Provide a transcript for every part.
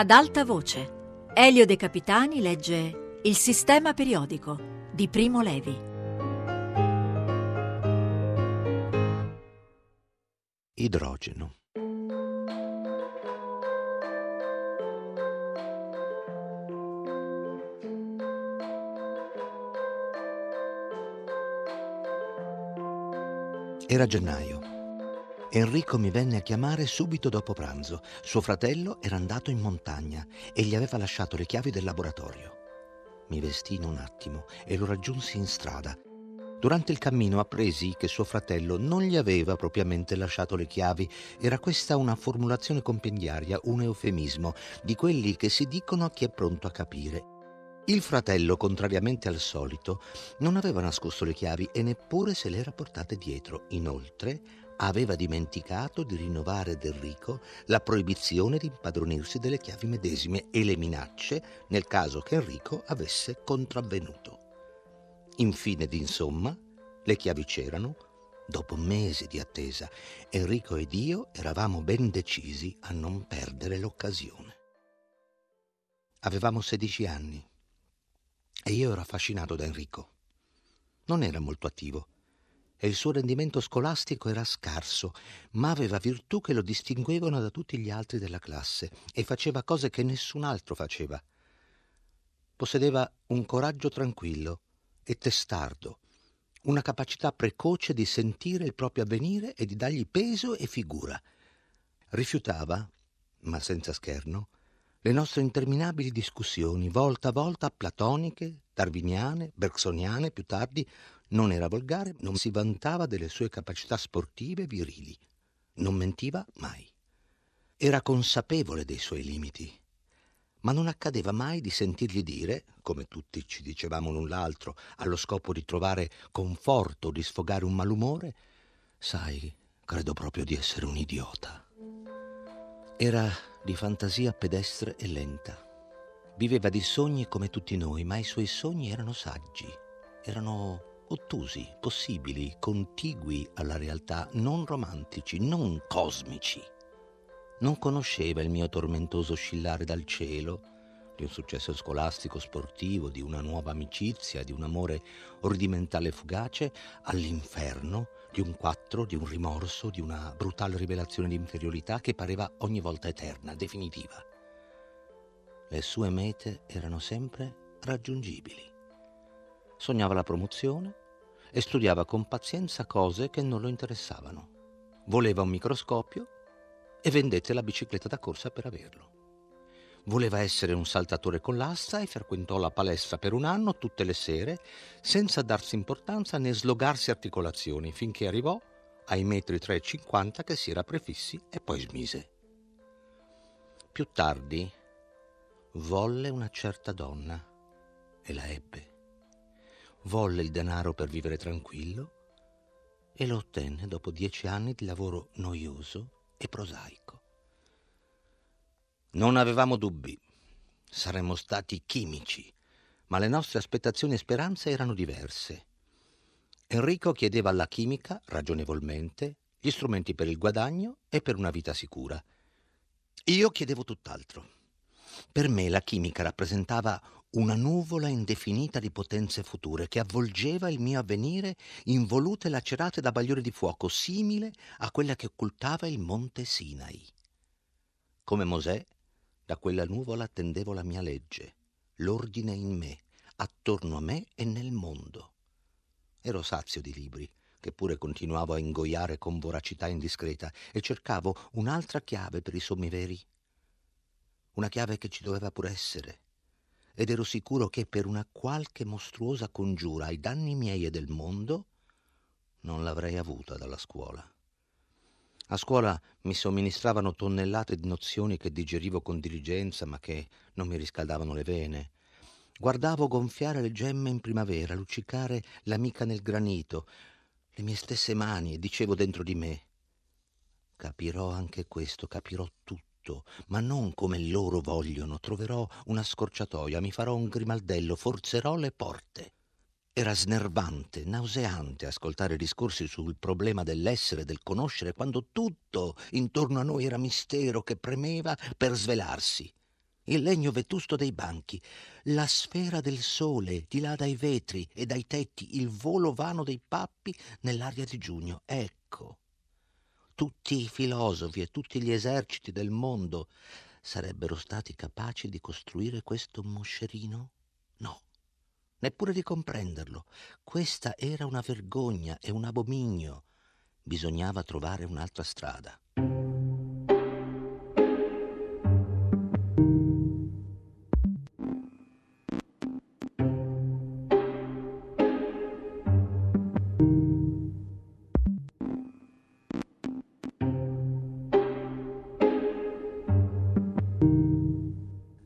Ad alta voce, Elio De Capitani legge Il sistema periodico di Primo Levi. Idrogeno. Era gennaio. Enrico mi venne a chiamare subito dopo pranzo. Suo fratello era andato in montagna e gli aveva lasciato le chiavi del laboratorio. Mi vestì in un attimo e lo raggiunsi in strada. Durante il cammino appresi che suo fratello non gli aveva propriamente lasciato le chiavi. Era questa una formulazione compendiaria, un eufemismo, di quelli che si dicono a chi è pronto a capire. Il fratello, contrariamente al solito, non aveva nascosto le chiavi e neppure se le era portate dietro. Inoltre, aveva dimenticato di rinnovare ad Enrico la proibizione di impadronirsi delle chiavi medesime e le minacce nel caso che Enrico avesse contravvenuto. Infine ed insomma, le chiavi c'erano. Dopo mesi di attesa, Enrico ed io eravamo ben decisi a non perdere l'occasione. Avevamo 16 anni e io ero affascinato da Enrico. Non era molto attivo e il suo rendimento scolastico era scarso, ma aveva virtù che lo distinguevano da tutti gli altri della classe e faceva cose che nessun altro faceva. Possedeva un coraggio tranquillo e testardo, una capacità precoce di sentire il proprio avvenire e di dargli peso e figura. Rifiutava, ma senza scherno, le nostre interminabili discussioni, volta a volta platoniche, darwiniane, bergsoniane, più tardi non era volgare, non si vantava delle sue capacità sportive virili, non mentiva mai. Era consapevole dei suoi limiti, ma non accadeva mai di sentirgli dire, come tutti ci dicevamo l'un l'altro, allo scopo di trovare conforto, di sfogare un malumore, sai, credo proprio di essere un idiota. Era di fantasia pedestre e lenta. Viveva di sogni come tutti noi, ma i suoi sogni erano saggi, erano ottusi, possibili, contigui alla realtà, non romantici, non cosmici. Non conosceva il mio tormentoso oscillare dal cielo, di un successo scolastico, sportivo, di una nuova amicizia, di un amore ordimentale fugace, all'inferno, di un quattro, di un rimorso, di una brutale rivelazione di inferiorità che pareva ogni volta eterna, definitiva. Le sue mete erano sempre raggiungibili. Sognava la promozione e studiava con pazienza cose che non lo interessavano. Voleva un microscopio e vendette la bicicletta da corsa per averlo. Voleva essere un saltatore con l'asta e frequentò la palestra per un anno tutte le sere, senza darsi importanza né slogarsi articolazioni, finché arrivò ai metri 3,50 che si era prefissi e poi smise. Più tardi volle una certa donna e la ebbe volle il denaro per vivere tranquillo e lo ottenne dopo dieci anni di lavoro noioso e prosaico. Non avevamo dubbi, saremmo stati chimici, ma le nostre aspettazioni e speranze erano diverse. Enrico chiedeva alla chimica, ragionevolmente, gli strumenti per il guadagno e per una vita sicura. Io chiedevo tutt'altro. Per me la chimica rappresentava una nuvola indefinita di potenze future che avvolgeva il mio avvenire involute e lacerate da bagliori di fuoco, simile a quella che occultava il monte Sinai. Come Mosè, da quella nuvola attendevo la mia legge, l'ordine in me, attorno a me e nel mondo. Ero sazio di libri, che pure continuavo a ingoiare con voracità indiscreta, e cercavo un'altra chiave per i sommi veri. Una chiave che ci doveva pure essere, ed ero sicuro che per una qualche mostruosa congiura ai danni miei e del mondo non l'avrei avuta dalla scuola. A scuola mi somministravano tonnellate di nozioni che digerivo con diligenza ma che non mi riscaldavano le vene. Guardavo gonfiare le gemme in primavera, luccicare l'amica nel granito, le mie stesse mani e dicevo dentro di me capirò anche questo, capirò tutto ma non come loro vogliono. Troverò una scorciatoia, mi farò un grimaldello, forzerò le porte. Era snervante, nauseante ascoltare discorsi sul problema dell'essere, del conoscere, quando tutto intorno a noi era mistero che premeva per svelarsi. il legno vetusto dei banchi, la sfera del sole di là dai vetri e dai tetti, il volo vano dei pappi nell'aria di giugno. Ecco, tutti i filosofi e tutti gli eserciti del mondo sarebbero stati capaci di costruire questo moscerino? Neppure di comprenderlo. Questa era una vergogna e un abominio. Bisognava trovare un'altra strada.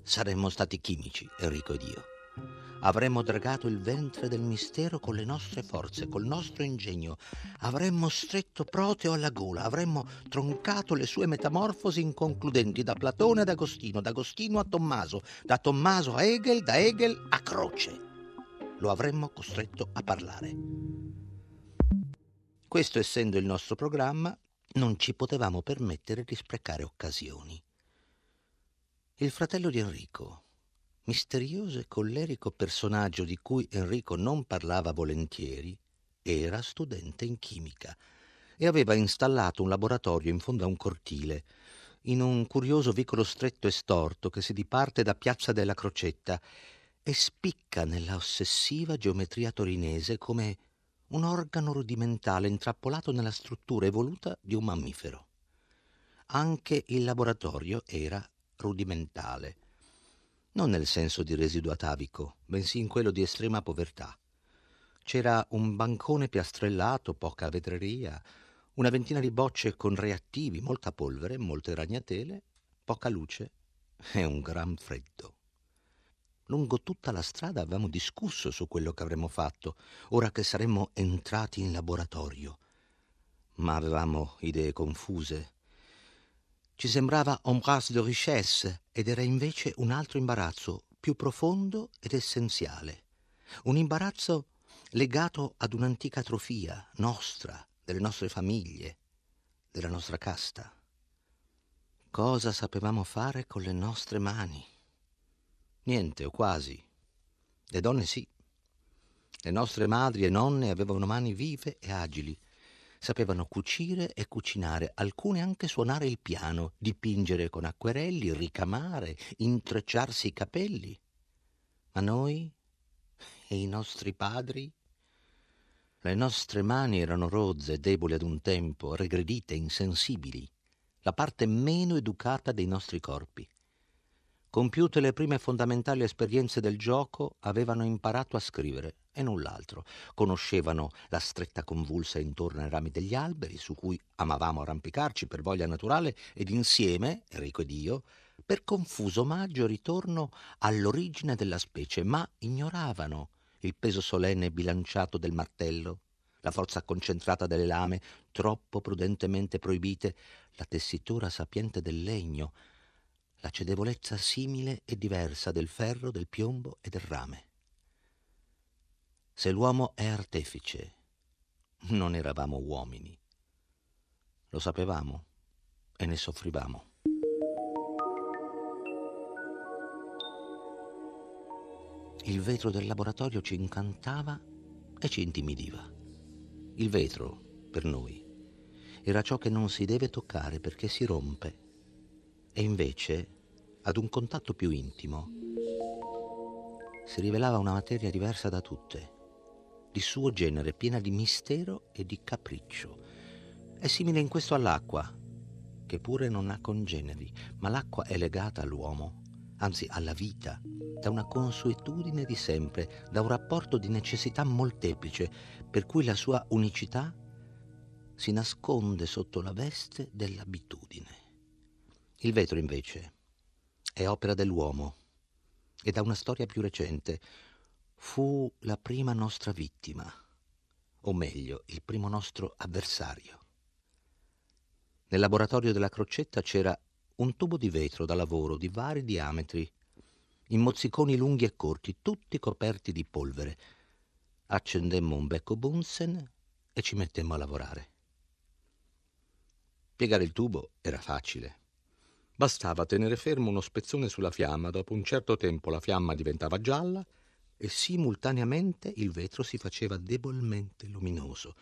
Saremmo stati chimici, Enrico ed io. Avremmo dragato il ventre del mistero con le nostre forze, col nostro ingegno. Avremmo stretto Proteo alla gola, avremmo troncato le sue metamorfosi inconcludenti da Platone ad Agostino, da Agostino a Tommaso, da Tommaso a Hegel, da Hegel a Croce. Lo avremmo costretto a parlare. Questo essendo il nostro programma, non ci potevamo permettere di sprecare occasioni. Il fratello di Enrico, misterioso e collerico personaggio di cui Enrico non parlava volentieri, era studente in chimica e aveva installato un laboratorio in fondo a un cortile, in un curioso vicolo stretto e storto che si diparte da Piazza della Crocetta e spicca nella ossessiva geometria torinese come un organo rudimentale intrappolato nella struttura evoluta di un mammifero. Anche il laboratorio era rudimentale, non nel senso di residuo atavico, bensì in quello di estrema povertà. C'era un bancone piastrellato, poca vetreria, una ventina di bocce con reattivi, molta polvere, molte ragnatele, poca luce e un gran freddo. Lungo tutta la strada avevamo discusso su quello che avremmo fatto, ora che saremmo entrati in laboratorio. Ma avevamo idee confuse ci sembrava embrasse de richesse ed era invece un altro imbarazzo, più profondo ed essenziale. Un imbarazzo legato ad un'antica atrofia nostra, delle nostre famiglie, della nostra casta. Cosa sapevamo fare con le nostre mani? Niente, o quasi. Le donne sì. Le nostre madri e nonne avevano mani vive e agili, Sapevano cucire e cucinare, alcune anche suonare il piano, dipingere con acquerelli, ricamare, intrecciarsi i capelli. Ma noi e i nostri padri? Le nostre mani erano rozze, deboli ad un tempo, regredite, insensibili, la parte meno educata dei nostri corpi. Compiute le prime fondamentali esperienze del gioco, avevano imparato a scrivere e null'altro. Conoscevano la stretta convulsa intorno ai rami degli alberi, su cui amavamo arrampicarci per voglia naturale, ed insieme, Enrico ed io, per confuso omaggio ritorno all'origine della specie, ma ignoravano il peso solenne e bilanciato del martello, la forza concentrata delle lame, troppo prudentemente proibite, la tessitura sapiente del legno, la cedevolezza simile e diversa del ferro, del piombo e del rame. Se l'uomo è artefice, non eravamo uomini. Lo sapevamo e ne soffrivamo. Il vetro del laboratorio ci incantava e ci intimidiva. Il vetro, per noi, era ciò che non si deve toccare perché si rompe e invece, ad un contatto più intimo, si rivelava una materia diversa da tutte, di suo genere, piena di mistero e di capriccio. È simile in questo all'acqua, che pure non ha congeneri, ma l'acqua è legata all'uomo, anzi alla vita, da una consuetudine di sempre, da un rapporto di necessità molteplice, per cui la sua unicità si nasconde sotto la veste dell'abitudine. Il vetro, invece, è opera dell'uomo ed ha una storia più recente. Fu la prima nostra vittima, o meglio, il primo nostro avversario. Nel laboratorio della crocetta c'era un tubo di vetro da lavoro di vari diametri, in mozziconi lunghi e corti, tutti coperti di polvere. Accendemmo un becco Bunsen e ci mettemmo a lavorare. Piegare il tubo era facile Bastava tenere fermo uno spezzone sulla fiamma, dopo un certo tempo la fiamma diventava gialla e simultaneamente il vetro si faceva debolmente luminoso.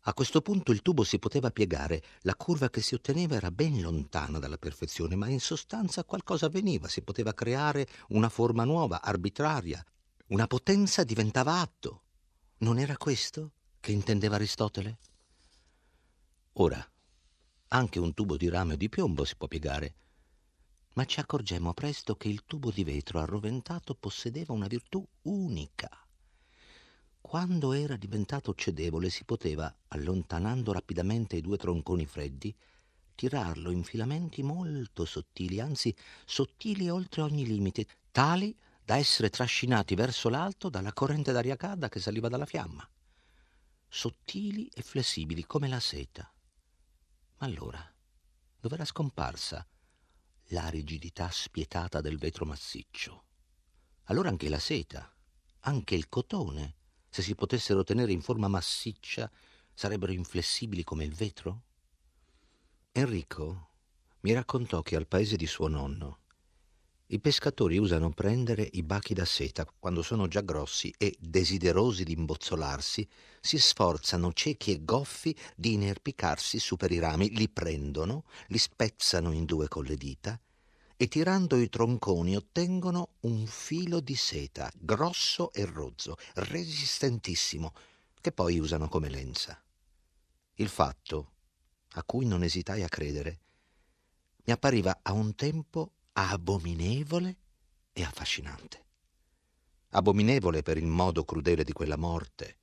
A questo punto il tubo si poteva piegare, la curva che si otteneva era ben lontana dalla perfezione, ma in sostanza qualcosa avveniva, si poteva creare una forma nuova, arbitraria, una potenza diventava atto. Non era questo che intendeva Aristotele? Ora, anche un tubo di rame o di piombo si può piegare, ma ci accorgemmo presto che il tubo di vetro arroventato possedeva una virtù unica. Quando era diventato cedevole si poteva, allontanando rapidamente i due tronconi freddi, tirarlo in filamenti molto sottili, anzi sottili oltre ogni limite, tali da essere trascinati verso l'alto dalla corrente d'aria calda che saliva dalla fiamma, sottili e flessibili come la seta. Ma allora, dove era scomparsa la rigidità spietata del vetro massiccio? Allora anche la seta, anche il cotone, se si potessero tenere in forma massiccia, sarebbero inflessibili come il vetro? Enrico mi raccontò che al paese di suo nonno i pescatori usano prendere i bachi da seta quando sono già grossi e, desiderosi di imbozzolarsi, si sforzano ciechi e goffi di inerpicarsi su per i rami, li prendono, li spezzano in due con le dita e tirando i tronconi ottengono un filo di seta grosso e rozzo, resistentissimo, che poi usano come lenza. Il fatto, a cui non esitai a credere, mi appariva a un tempo abominevole e affascinante. Abominevole per il modo crudele di quella morte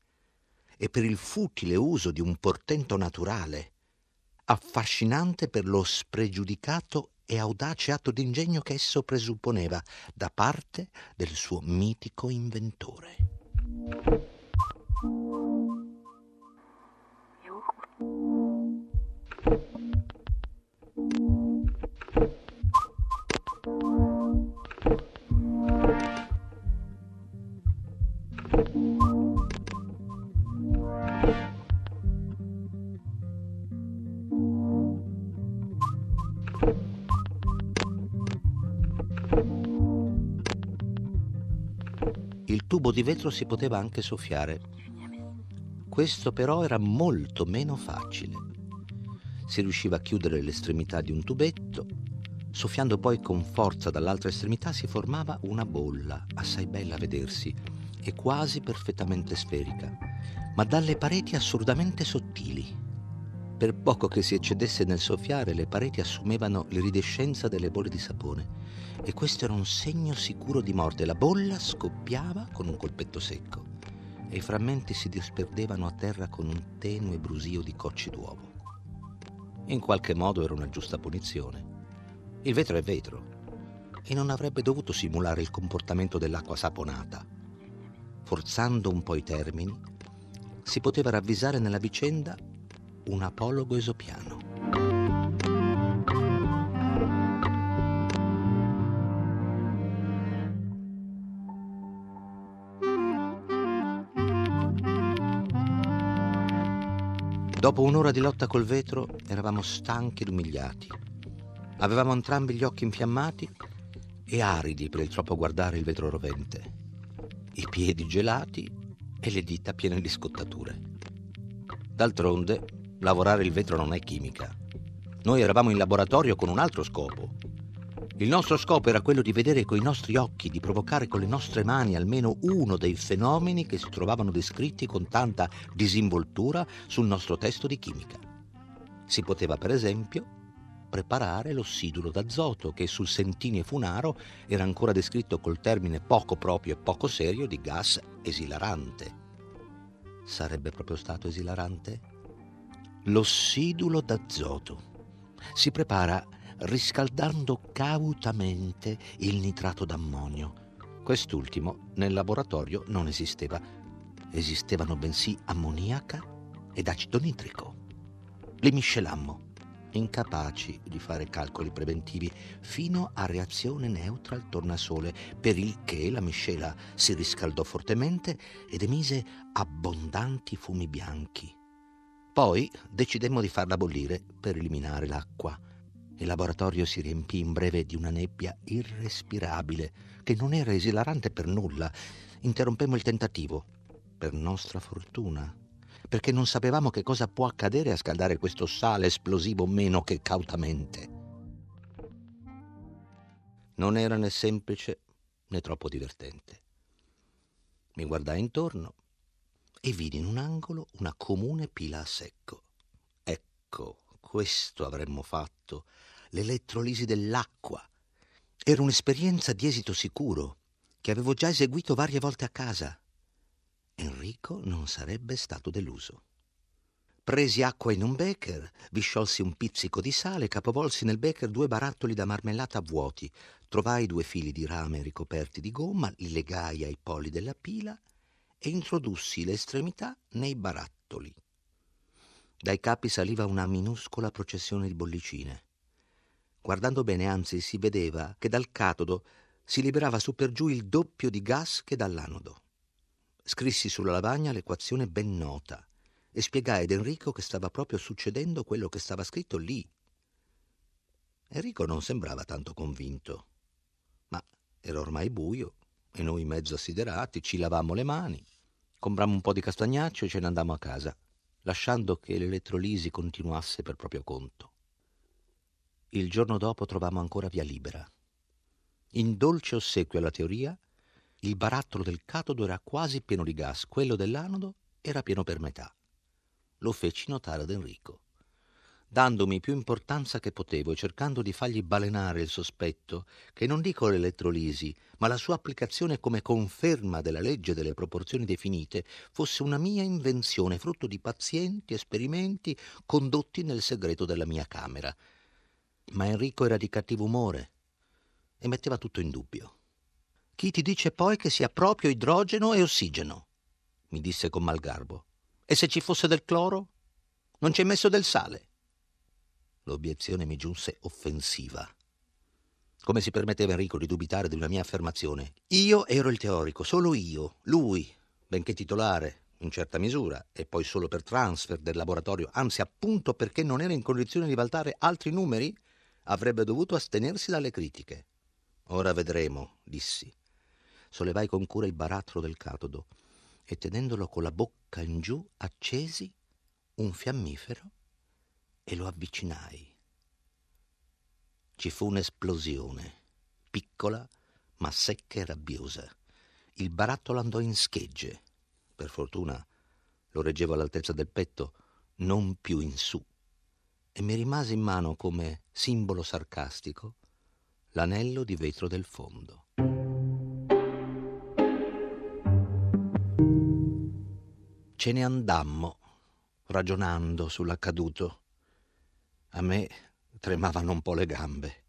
e per il futile uso di un portento naturale, affascinante per lo spregiudicato e audace atto d'ingegno che esso presupponeva da parte del suo mitico inventore. Di vetro si poteva anche soffiare. Questo però era molto meno facile. Si riusciva a chiudere l'estremità di un tubetto, soffiando poi con forza dall'altra estremità si formava una bolla, assai bella a vedersi e quasi perfettamente sferica, ma dalle pareti assurdamente sottili. Per poco che si eccedesse nel soffiare, le pareti assumevano l'iridescenza delle bolle di sapone e questo era un segno sicuro di morte. La bolla scoppiava con un colpetto secco e i frammenti si disperdevano a terra con un tenue brusio di cocci d'uovo. In qualche modo era una giusta punizione. Il vetro è vetro e non avrebbe dovuto simulare il comportamento dell'acqua saponata. Forzando un po' i termini, si poteva ravvisare nella vicenda un apologo esopiano. Dopo un'ora di lotta col vetro eravamo stanchi ed umiliati. Avevamo entrambi gli occhi infiammati e aridi per il troppo guardare il vetro rovente, i piedi gelati e le dita piene di scottature. D'altronde, lavorare il vetro non è chimica. Noi eravamo in laboratorio con un altro scopo. Il nostro scopo era quello di vedere coi nostri occhi, di provocare con le nostre mani almeno uno dei fenomeni che si trovavano descritti con tanta disinvoltura sul nostro testo di chimica. Si poteva, per esempio, preparare l'ossidulo d'azoto che sul Sentini e Funaro era ancora descritto col termine poco proprio e poco serio di gas esilarante. Sarebbe proprio stato esilarante? L'ossidulo d'azoto si prepara riscaldando cautamente il nitrato d'ammonio. Quest'ultimo nel laboratorio non esisteva. Esistevano bensì ammoniaca ed acido nitrico. Li miscelammo, incapaci di fare calcoli preventivi, fino a reazione neutra al tornasole, per il che la miscela si riscaldò fortemente ed emise abbondanti fumi bianchi. Poi decidemmo di farla bollire per eliminare l'acqua. Il laboratorio si riempì in breve di una nebbia irrespirabile, che non era esilarante per nulla. Interrompemmo il tentativo, per nostra fortuna, perché non sapevamo che cosa può accadere a scaldare questo sale esplosivo meno che cautamente. Non era né semplice né troppo divertente. Mi guardai intorno e vidi in un angolo una comune pila a secco. Ecco, questo avremmo fatto, l'elettrolisi dell'acqua. Era un'esperienza di esito sicuro, che avevo già eseguito varie volte a casa. Enrico non sarebbe stato deluso. Presi acqua in un becker, vi sciolsi un pizzico di sale, capovolsi nel becker due barattoli da marmellata vuoti, trovai due fili di rame ricoperti di gomma, li legai ai poli della pila e introdussi le estremità nei barattoli. Dai capi saliva una minuscola processione di bollicine. Guardando bene, anzi, si vedeva che dal catodo si liberava su per giù il doppio di gas che dall'anodo. Scrissi sulla lavagna l'equazione ben nota e spiegai ad Enrico che stava proprio succedendo quello che stava scritto lì. Enrico non sembrava tanto convinto, ma era ormai buio e noi mezzo assiderati ci lavammo le mani, comprammo un po' di castagnaccio e ce ne andammo a casa, lasciando che l'elettrolisi continuasse per proprio conto. Il giorno dopo trovammo ancora via libera. In dolce ossequio alla teoria, il barattolo del catodo era quasi pieno di gas, quello dell'anodo era pieno per metà lo feci notare ad Enrico, dandomi più importanza che potevo e cercando di fargli balenare il sospetto che non dico l'elettrolisi, ma la sua applicazione come conferma della legge delle proporzioni definite fosse una mia invenzione, frutto di pazienti esperimenti condotti nel segreto della mia camera. Ma Enrico era di cattivo umore e metteva tutto in dubbio. Chi ti dice poi che sia proprio idrogeno e ossigeno? mi disse con malgarbo. E se ci fosse del cloro? Non ci hai messo del sale? L'obiezione mi giunse offensiva. Come si permetteva Enrico di dubitare di una mia affermazione? Io ero il teorico, solo io. Lui, benché titolare, in certa misura, e poi solo per transfer del laboratorio, anzi appunto perché non era in condizione di valutare altri numeri, avrebbe dovuto astenersi dalle critiche. Ora vedremo, dissi. Sollevai con cura il barattolo del catodo e tenendolo con la bocca in giù accesi un fiammifero e lo avvicinai. Ci fu un'esplosione, piccola ma secca e rabbiosa. Il barattolo andò in schegge. Per fortuna lo reggevo all'altezza del petto, non più in su, e mi rimase in mano come simbolo sarcastico l'anello di vetro del fondo. Ce ne andammo, ragionando sull'accaduto. A me tremavano un po' le gambe.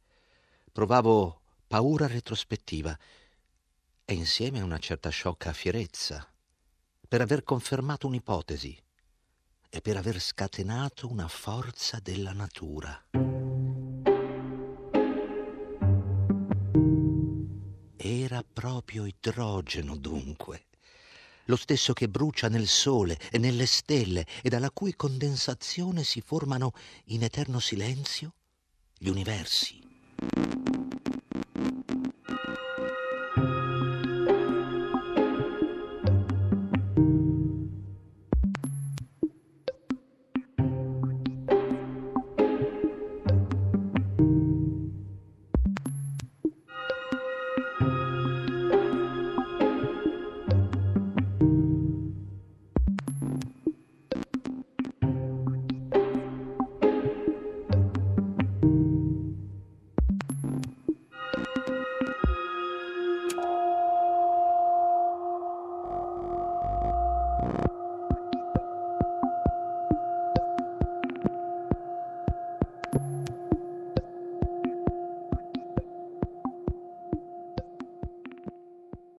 Provavo paura retrospettiva e insieme una certa sciocca fierezza per aver confermato un'ipotesi e per aver scatenato una forza della natura. Era proprio idrogeno dunque lo stesso che brucia nel sole e nelle stelle e dalla cui condensazione si formano in eterno silenzio gli universi.